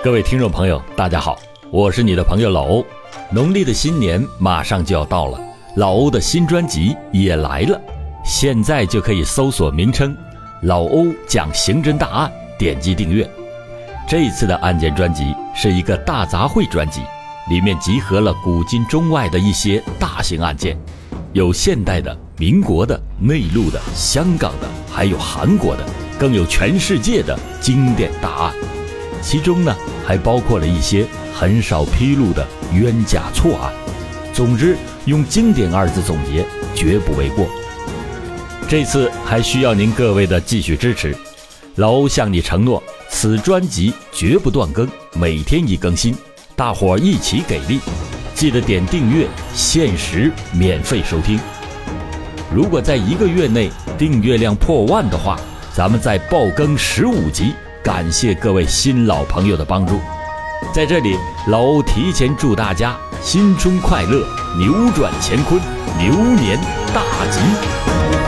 各位听众朋友，大家好，我是你的朋友老欧。农历的新年马上就要到了，老欧的新专辑也来了，现在就可以搜索名称“老欧讲刑侦大案”，点击订阅。这一次的案件专辑是一个大杂烩专辑，里面集合了古今中外的一些大型案件，有现代的、民国的、内陆的、香港的，还有韩国的，更有全世界的经典大案。其中呢，还包括了一些很少披露的冤假错案。总之，用“经典”二字总结，绝不为过。这次还需要您各位的继续支持。老欧向你承诺，此专辑绝不断更，每天一更新，大伙儿一起给力。记得点订阅，限时免费收听。如果在一个月内订阅量破万的话，咱们再爆更十五集。感谢各位新老朋友的帮助，在这里，老欧提前祝大家新春快乐，扭转乾坤，牛年大吉。